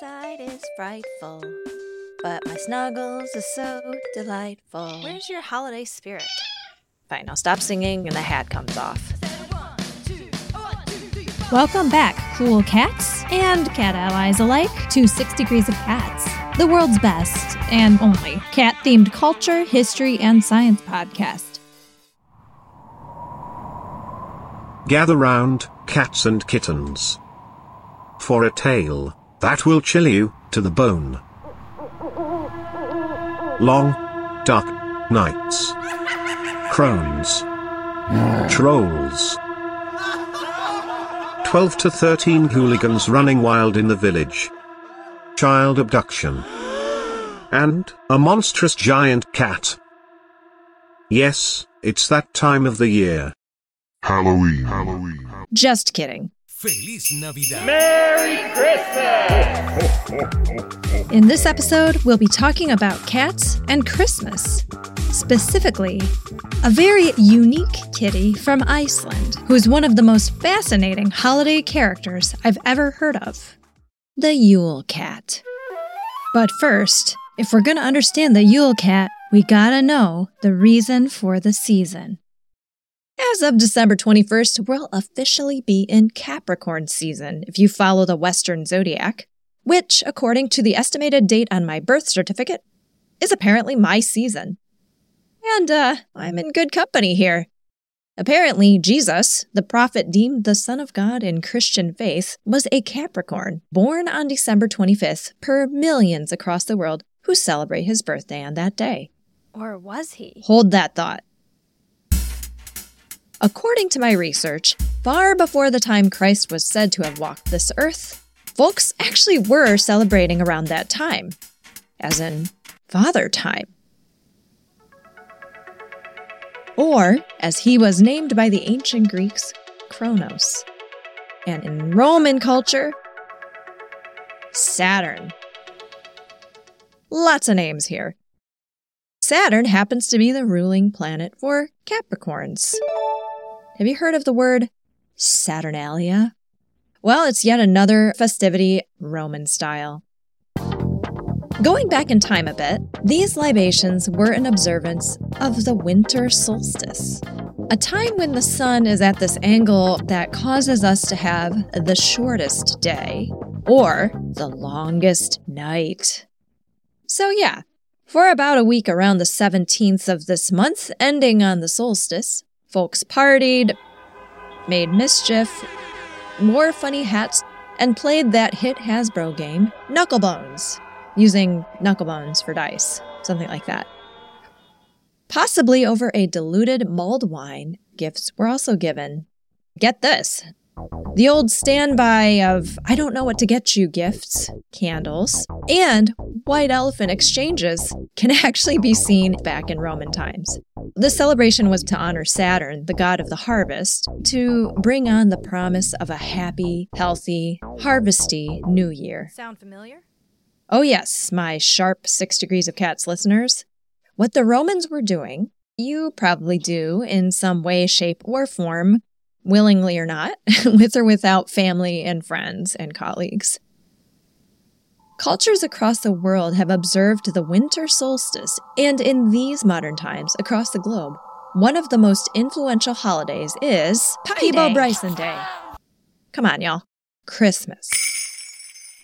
outside is frightful, but my snuggles are so delightful. Where's your holiday spirit? Fine, I'll stop singing and the hat comes off. Welcome back, cool cats and cat allies alike, to Six Degrees of Cats, the world's best and only cat themed culture, history, and science podcast. Gather round, cats and kittens, for a tale that will chill you to the bone. Long, dark nights, crones, trolls. 12 to 13 hooligans running wild in the village. Child abduction. And a monstrous giant cat. Yes, it's that time of the year. Halloween. Halloween. Just kidding. Feliz Navidad. Merry Christmas. In this episode, we'll be talking about cats and Christmas. Specifically, a very unique kitty from Iceland, who is one of the most fascinating holiday characters I've ever heard of the Yule Cat. But first, if we're gonna understand the Yule Cat, we gotta know the reason for the season. As of December 21st, we'll officially be in Capricorn season if you follow the Western zodiac, which, according to the estimated date on my birth certificate, is apparently my season. And, uh, I'm in good company here. Apparently, Jesus, the prophet deemed the Son of God in Christian faith, was a Capricorn, born on December 25th, per millions across the world who celebrate his birthday on that day. Or was he? Hold that thought. According to my research, far before the time Christ was said to have walked this earth, folks actually were celebrating around that time, as in Father Time. Or, as he was named by the ancient Greeks, Kronos. And in Roman culture, Saturn. Lots of names here. Saturn happens to be the ruling planet for Capricorns. Have you heard of the word Saturnalia? Well, it's yet another festivity Roman style. Going back in time a bit, these libations were an observance of the winter solstice, a time when the sun is at this angle that causes us to have the shortest day or the longest night. So, yeah, for about a week around the 17th of this month, ending on the solstice, folks partied, made mischief, wore funny hats, and played that hit Hasbro game, Knucklebones, using knucklebones for dice, something like that. Possibly over a diluted mulled wine, gifts were also given. Get this the old standby of I don't know what to get you gifts, candles, and white elephant exchanges can actually be seen back in Roman times. The celebration was to honor Saturn, the god of the harvest, to bring on the promise of a happy, healthy, harvesty new year. Sound familiar? Oh, yes, my sharp six degrees of cats listeners. What the Romans were doing, you probably do in some way, shape, or form, willingly or not, with or without family and friends and colleagues. Cultures across the world have observed the winter solstice, and in these modern times across the globe, one of the most influential holidays is Peebo Day. Bryson Day. Come on, y'all. Christmas.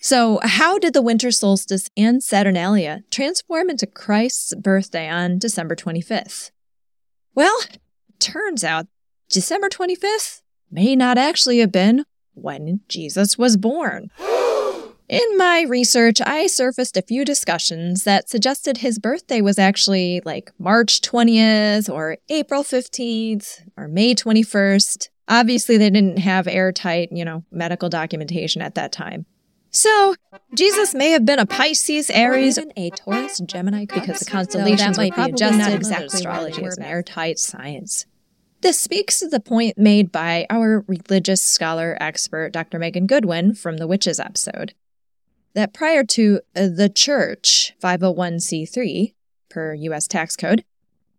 So, how did the winter solstice and Saturnalia transform into Christ's birthday on December 25th? Well, turns out December 25th may not actually have been when Jesus was born. In my research, I surfaced a few discussions that suggested his birthday was actually like March 20th or April 15th or May 21st. Obviously, they didn't have airtight, you know, medical documentation at that time. So, Jesus may have been a Pisces, Aries, and a Taurus, Gemini, because the constellations might be adjusted. Not exactly astrology is an airtight science. This speaks to the point made by our religious scholar expert, Dr. Megan Goodwin, from the Witches episode. That prior to uh, the church 501c3, per US tax code,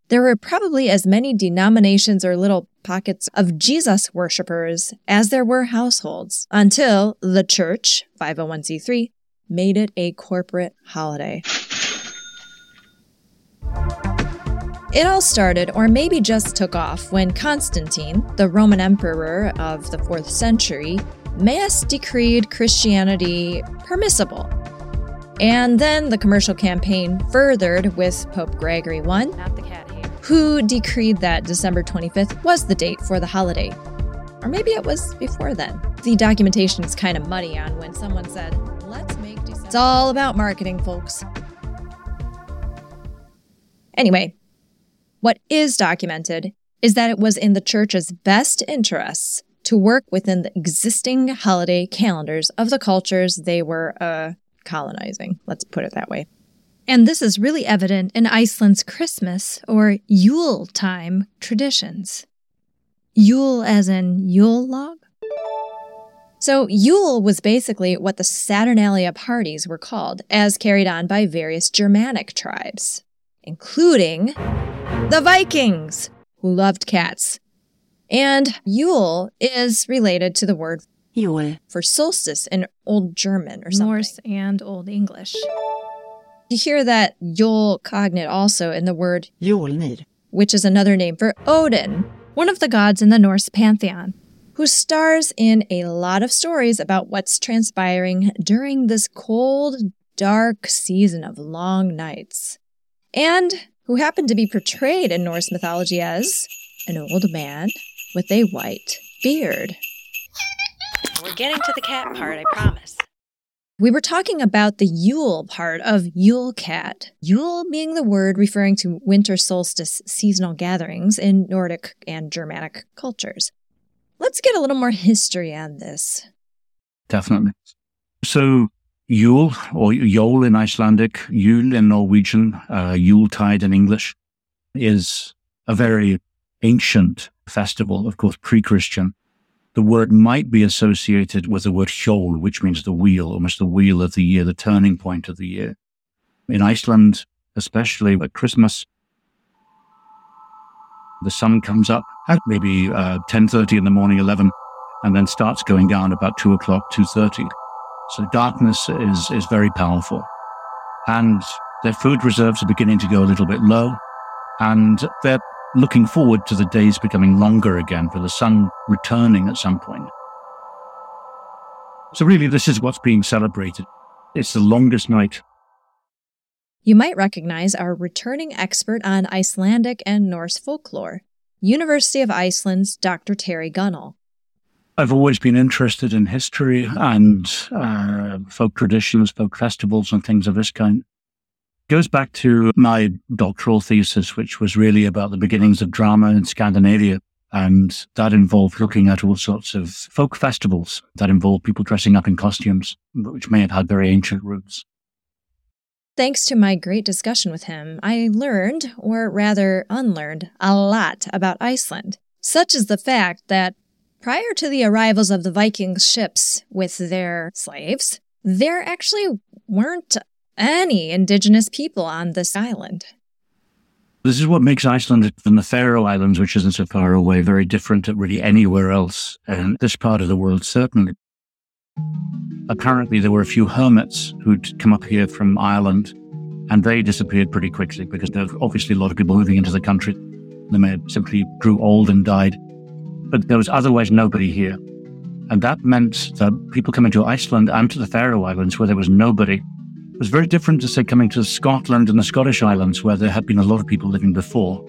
there were probably as many denominations or little pockets of Jesus worshippers as there were households until the church 501c3 made it a corporate holiday. It all started, or maybe just took off, when Constantine, the Roman emperor of the 4th century, mass decreed Christianity permissible. And then the commercial campaign furthered with Pope Gregory I, Not the cat here. who decreed that December 25th was the date for the holiday. Or maybe it was before then. The documentation is kind of muddy on when someone said, let's make December. It's all about marketing, folks. Anyway, what is documented is that it was in the church's best interests to work within the existing holiday calendars of the cultures they were uh, colonizing. Let's put it that way. And this is really evident in Iceland's Christmas or Yule time traditions. Yule as in Yule log? So, Yule was basically what the Saturnalia parties were called, as carried on by various Germanic tribes, including the Vikings, who loved cats. And Yule is related to the word Jule. for solstice in Old German or something. Norse and Old English. You hear that Yule cognate also in the word, Jólnir. which is another name for Odin, One of the gods in the Norse pantheon. who stars in a lot of stories about what's transpiring during this cold, dark season of long nights, and who happened to be portrayed in Norse mythology as an old man with a white beard. We're getting to the cat part, I promise. We were talking about the Yule part of Yule Cat. Yule being the word referring to winter solstice seasonal gatherings in Nordic and Germanic cultures. Let's get a little more history on this. Definitely. So Yule or Yule in Icelandic, Yule in Norwegian, uh, Yuletide in English is a very ancient festival, of course, pre-Christian. The word might be associated with the word hjol, which means the wheel, almost the wheel of the year, the turning point of the year. In Iceland, especially at Christmas, the sun comes up at maybe uh, 10.30 in the morning, 11, and then starts going down about 2 o'clock, 2.30. So darkness is, is very powerful. And their food reserves are beginning to go a little bit low. And they're looking forward to the days becoming longer again, for the sun returning at some point. So really, this is what's being celebrated. It's the longest night. You might recognize our returning expert on Icelandic and Norse folklore, University of Iceland's Dr. Terry Gunnell. I've always been interested in history and uh, folk traditions, folk festivals, and things of this kind. Goes back to my doctoral thesis, which was really about the beginnings of drama in Scandinavia. And that involved looking at all sorts of folk festivals that involved people dressing up in costumes, which may have had very ancient roots. Thanks to my great discussion with him, I learned, or rather unlearned, a lot about Iceland, such as the fact that prior to the arrivals of the Viking ships with their slaves, there actually weren't any indigenous people on this island. This is what makes Iceland and the Faroe Islands, which isn't so far away, very different to really anywhere else, and this part of the world certainly. Apparently, there were a few hermits who'd come up here from Ireland, and they disappeared pretty quickly because there were obviously a lot of people moving into the country. They may have simply grew old and died, but there was otherwise nobody here. And that meant that people coming to Iceland and to the Faroe Islands, where there was nobody, was very different to, say, coming to Scotland and the Scottish Islands, where there had been a lot of people living before.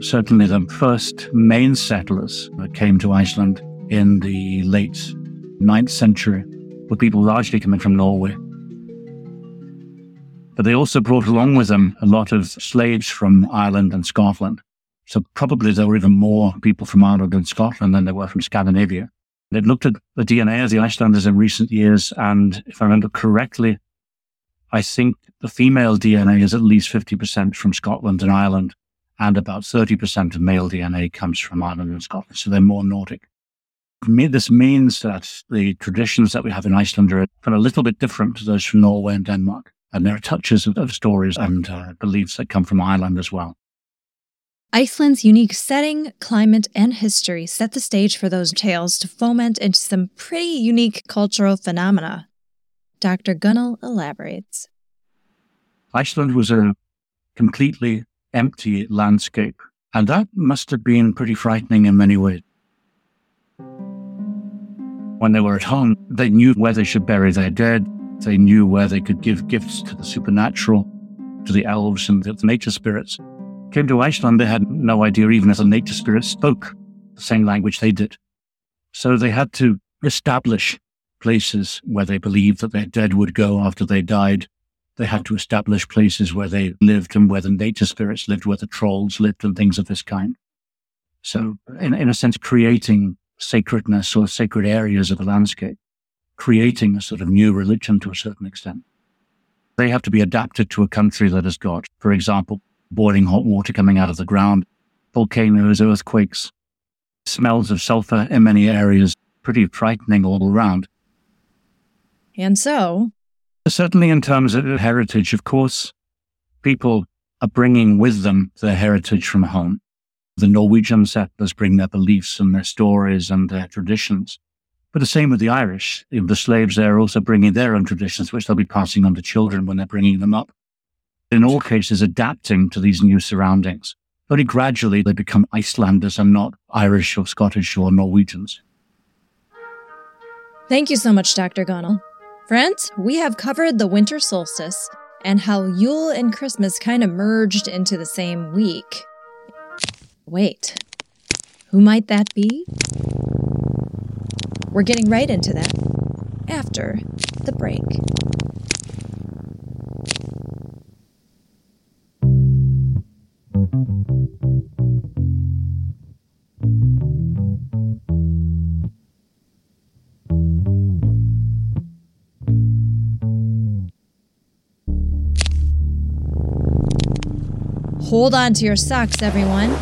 Certainly, the first main settlers that came to Iceland in the late ninth century were people largely coming from Norway. But they also brought along with them a lot of slaves from Ireland and Scotland. So probably there were even more people from Ireland and Scotland than there were from Scandinavia. They'd looked at the DNA of the Icelanders in recent years, and if I remember correctly, I think the female DNA is at least 50% from Scotland and Ireland, and about 30% of male DNA comes from Ireland and Scotland. So they're more Nordic. This means that the traditions that we have in Iceland are a little bit different to those from Norway and Denmark. And there are touches of, of stories and uh, beliefs that come from Ireland as well. Iceland's unique setting, climate, and history set the stage for those tales to foment into some pretty unique cultural phenomena. Dr. Gunnell elaborates. Iceland was a completely empty landscape, and that must have been pretty frightening in many ways. When they were at home, they knew where they should bury their dead, they knew where they could give gifts to the supernatural, to the elves and the nature spirits. Came to Iceland, they had no idea even if the nature spirits spoke the same language they did. So they had to establish places where they believed that their dead would go after they died. They had to establish places where they lived and where the nature spirits lived, where the trolls lived and things of this kind. So in, in a sense, creating sacredness or sacred areas of the landscape, creating a sort of new religion to a certain extent. They have to be adapted to a country that has got, for example, boiling hot water coming out of the ground, volcanoes, earthquakes, smells of sulfur in many areas, pretty frightening all around. And so, Certainly, in terms of heritage, of course, people are bringing with them their heritage from home. The Norwegian settlers bring their beliefs and their stories and their traditions. But the same with the Irish. The slaves there are also bringing their own traditions, which they'll be passing on to children when they're bringing them up. In all cases, adapting to these new surroundings. Only gradually they become Icelanders and not Irish or Scottish or Norwegians. thank you so much, Dr. Gunnell. Friends, we have covered the winter solstice and how Yule and Christmas kind of merged into the same week. Wait, who might that be? We're getting right into that after the break. Hold on to your socks, everyone.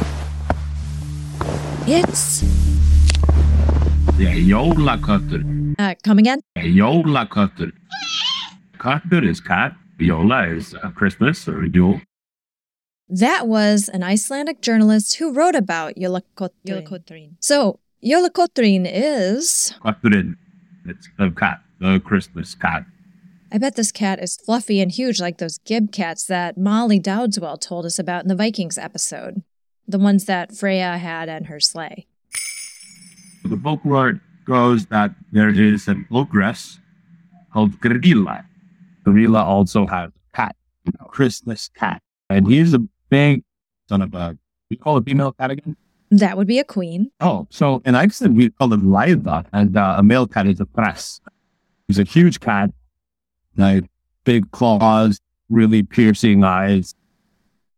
It's. Ég jólaköttur. Uh, come again? Ég er jólaköttur. Köttur is cat. Jóla is uh, Christmas or Yule. That was an Icelandic journalist who wrote about Jólakötturinn. So, Jólakötturinn is. Kötturinn. It's the cat. The Christmas cat. I bet this cat is fluffy and huge like those gib cats that Molly Dowdswell told us about in the Vikings episode. The ones that Freya had in her sleigh. The folklore goes that there is an ogress called Grýla. Grýla also has a cat, you know, Christmas cat. And he's a big son of a, we call it female cat again? That would be a queen. Oh, so in Iceland we call him Laida, and uh, a male cat is a press. He's a huge cat, like big claws, really piercing eyes.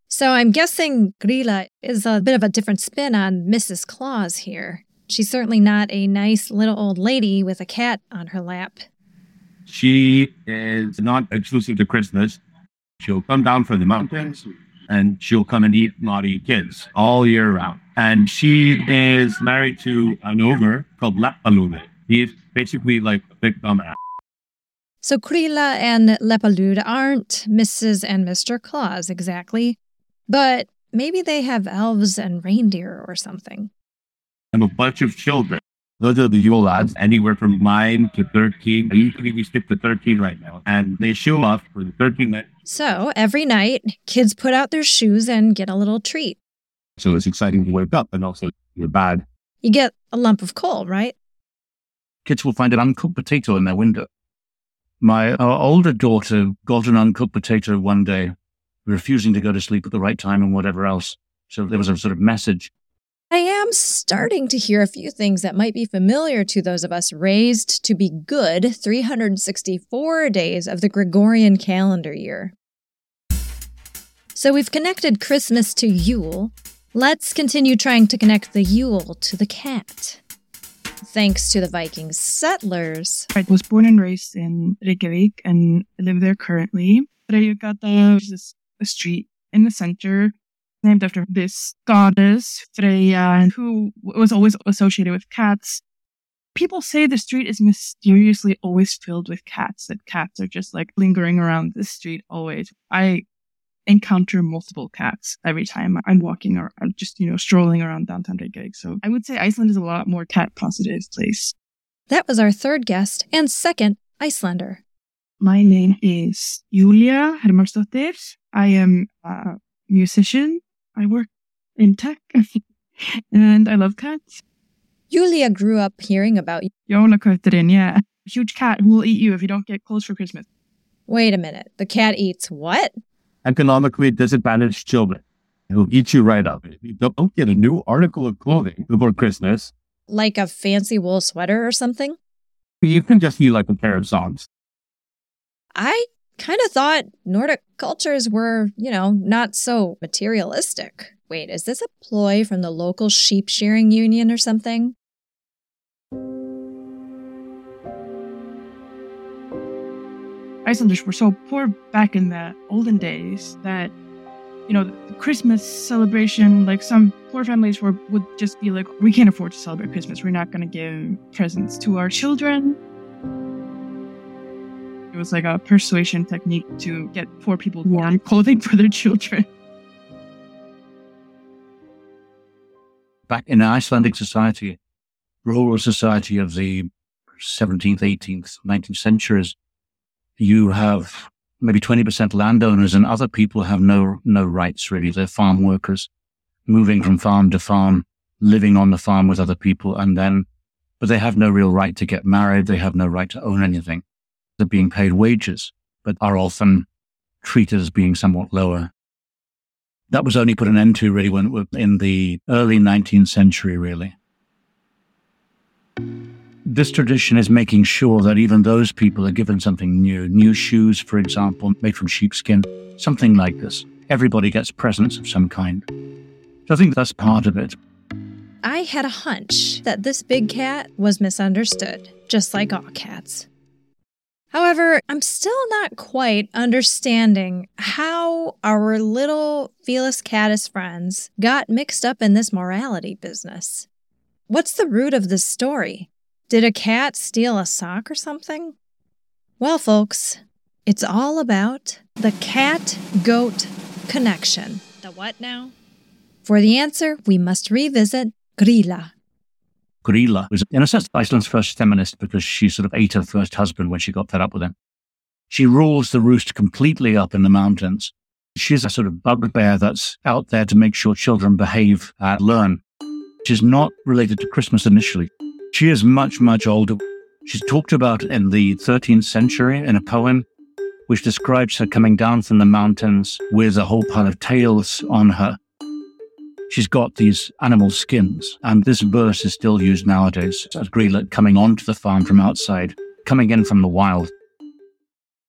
So I'm guessing Grýla is a bit of a different spin on Mrs. Claus here. She's certainly not a nice little old lady with a cat on her lap. She is not exclusive to Christmas. She'll come down from the mountains and she'll come and eat naughty kids all year round. And she is married to an ogre called Leppalúði. He's basically like a big dumb ass. So Grýla and Leppalúði aren't Mrs. and Mr. Claus exactly, but maybe they have elves and reindeer or something. and a bunch of children. Those are the Yule lads, anywhere from 9 to 13. Usually we stick to 13 right now. And they show up for the 13 night. So every night, kids put out their shoes and get a little treat. So it's exciting to wake up and also you're bad. You get a lump of coal, right? Kids will find an uncooked potato in their window. My older daughter got an uncooked potato one day, refusing to go to sleep at the right time and whatever else. So there was a sort of message. I am starting to hear a few things that might be familiar to those of us raised to be good 364 days of the Gregorian calendar year. So we've connected Christmas to Yule. Let's continue trying to connect the Yule to the cat. Thanks to the Viking settlers. I was born and raised in Reykjavik and live there currently. Freyjugata is a street in the center named after this goddess, Freya, who was always associated with cats. People say the street is mysteriously always filled with cats, that cats are just like lingering around the street always. I encounter multiple cats every time I'm walking or I'm just, you know, strolling around downtown Reykjavik. So I would say Iceland is a lot more cat positive place. That was our third guest and second Icelander. My name is Júlía Hermannsdóttir. I am a musician. I work in tech and I love cats. Júlía grew up hearing about Jólakötturinn, yeah. A huge cat who will eat you if you don't get clothes for Christmas. Wait a minute. The cat eats what? Economically disadvantaged children who eat you right up. If you don't get a new article of clothing before Christmas, Like a fancy wool sweater or something? you can just eat like a pair of socks. I kind of thought Nordic cultures were, you know, not so materialistic. Wait, is this a ploy from the local sheep shearing union or something? Icelanders were so poor back in the olden days that, you know, the Christmas celebration, like some poor families were would just be like, we can't afford to celebrate Christmas. We're not going to give presents to our children. It was like a persuasion technique to get poor people warm clothing for their children. Back in Icelandic society, rural society of the 17th, 18th, 19th centuries, you have maybe 20% landowners and other people have no, no rights really. They're farm workers moving from farm to farm, living on the farm with other people. And then, but they have no real right to get married. They have no right to own anything. They're being paid wages, but are often treated as being somewhat lower. That was only put an end to really when in the early 19th century, really. This tradition is making sure that even those people are given something new. New shoes, for example, made from sheepskin, something like this. Everybody gets presents of some kind. So I think that's part of it. I had a hunch that this big cat was misunderstood, just like all cats. However, I'm still not quite understanding how our little Felis catus friends got mixed up in this morality business. What's the root of this story? Did a cat steal a sock or something? Well, folks, it's all about the cat goat connection. The what now? For the answer, we must revisit Grýla. Grýla was, in a sense, Iceland's first feminist because she sort of ate her first husband when she got fed up with him. She rules the roost completely up in the mountains. She's a sort of bugbear that's out there to make sure children behave and learn. She's not related to Christmas initially. She is much, much older. She's talked about in the 13th century in a poem which describes her coming down from the mountains with a whole pile of tails on her. She's got these animal skins, and this verse is still used nowadays as Grýla coming onto the farm from outside, coming in from the wild.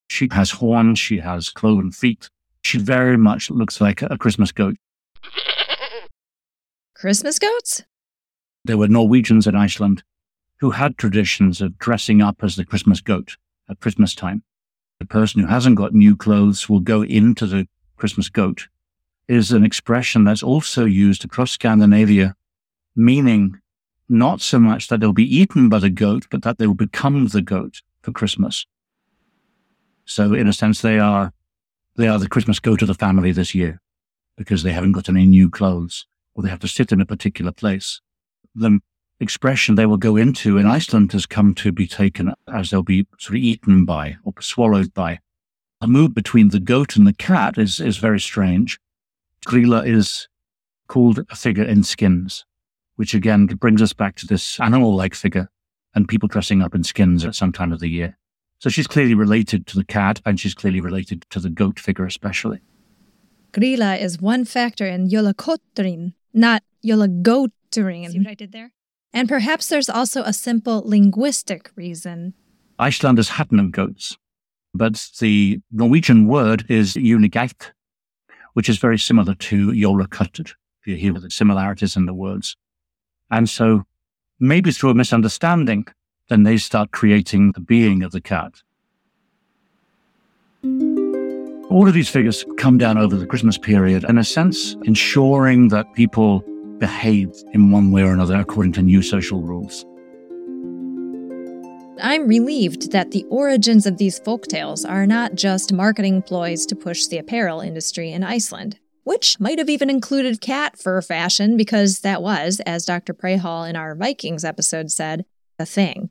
She has horns, she has cloven feet. She very much looks like a Christmas goat. Christmas goats? There were Norwegians in Iceland who had traditions of dressing up as the Christmas goat at Christmas time. The person who hasn't got new clothes will go into the Christmas goat is an expression that's also used across Scandinavia, meaning not so much that they'll be eaten by the goat, but that they will become the goat for Christmas. So in a sense, they are, they are the Christmas goat of the family this year because they haven't got any new clothes or they have to sit in a particular place. The expression they will go into in Iceland has come to be taken as they'll be sort of eaten by or swallowed by. A move between the goat and the cat is, is very strange. Grýla is called a figure in skins, which again brings us back to this animal-like figure and people dressing up in skins at some time of the year. So she's clearly related to the cat and she's clearly related to the goat figure especially. Grýla is one factor in Jólakötturinn, not Jólagoturinn. See what I did there? And perhaps there's also a simple linguistic reason. Icelanders had no goats, but the Norwegian word is unigait, which is very similar to Jólakottur. You hear the similarities in the words. And so maybe through a misunderstanding, then they start creating the being of the cat. All of these figures come down over the Christmas period, in a sense, ensuring that people behave in one way or another according to new social rules. I'm relieved that the origins of these folktales are not just marketing ploys to push the apparel industry in Iceland, which might have even included cat fur fashion because that was, as Dr. Prehall in our Vikings episode said, a thing.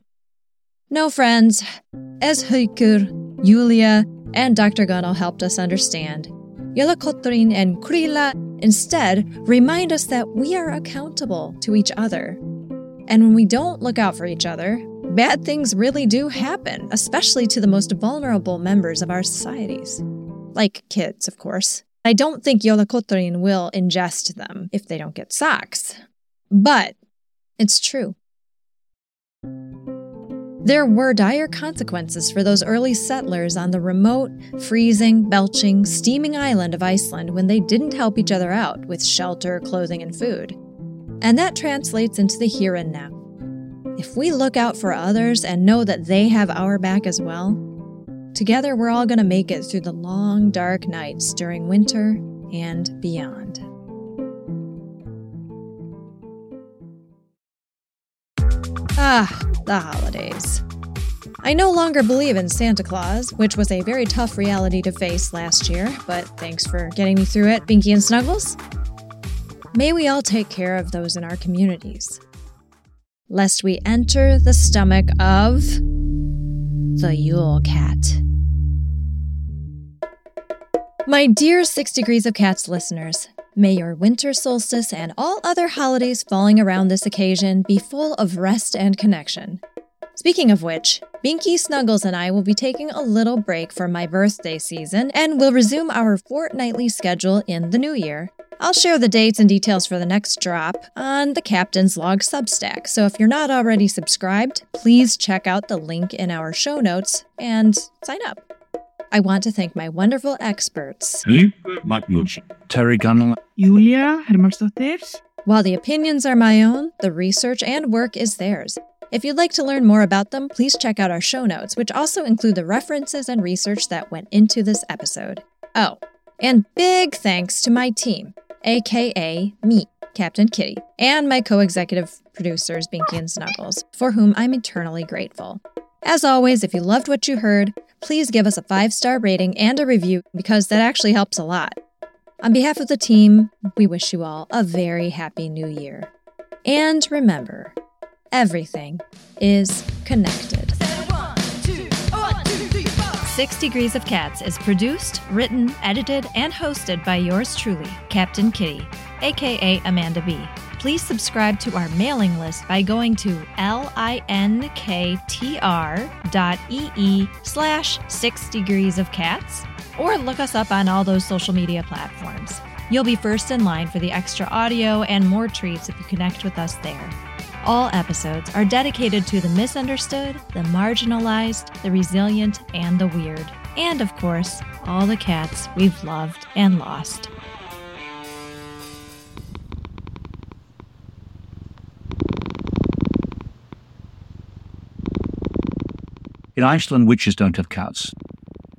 No, friends. As Haukur, Júlía, and Dr. Gunnell helped us understand, Jólakötturinn and Grýla instead remind us that we are accountable to each other. And when we don't look out for each other, bad things really do happen, especially to the most vulnerable members of our societies. Like kids, of course. I don't think Jólakötturinn will ingest them if they don't get socks. But it's true. There were dire consequences for those early settlers on the remote, freezing, belching, steaming island of Iceland when they didn't help each other out with shelter, clothing, and food. And that translates into the here and now. If we look out for others and know that they have our back as well, together we're all going to make it through the long, dark nights during winter and beyond. Ah, the holidays. I no longer believe in Santa Claus, which was a very tough reality to face last year, but thanks for getting me through it, Binky and Snuggles. May we all take care of those in our communities, lest we enter the stomach of the Yule Cat. My dear Six Degrees of Cats listeners, May your winter solstice and all other holidays falling around this occasion be full of rest and connection. Speaking of which, Binky Snuggles and I will be taking a little break for my birthday season and will resume our fortnightly schedule in the new year. I'll share the dates and details for the next drop on the Captain's Log Substack, so if you're not already subscribed, please check out the link in our show notes and sign up. I want to thank my wonderful experts. Terry Gunnell. Júlía Hermannsdóttir. While the opinions are my own, the research and work is theirs. If you'd like to learn more about them, please check out our show notes, which also include the references and research that went into this episode. Oh, and big thanks to my team, aka me, Captain Kitty, and my co executive producers, Binky and Snuggles, for whom I'm eternally grateful. As always, if you loved what you heard, please give us a five star rating and a review because that actually helps a lot. On behalf of the team, we wish you all a very happy new year. And remember, everything is connected. Six Degrees of Cats is produced, written, edited, and hosted by yours truly, Captain Kitty, aka Amanda B please subscribe to our mailing list by going to linktr.ee slash six degrees of cats or look us up on all those social media platforms. You'll be first in line for the extra audio and more treats if you connect with us there. All episodes are dedicated to the misunderstood, the marginalized, the resilient, and the weird. And of course, all the cats we've loved and lost. In Iceland, witches don't have cats.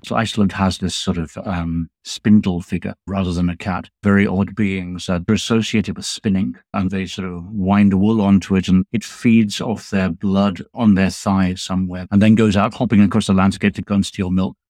So Iceland has this sort of um, spindle figure rather than a cat. Very odd beings that are associated with spinning and they sort of wind wool onto it and it feeds off their blood on their thigh somewhere and then goes out hopping across the landscape to go and steal milk.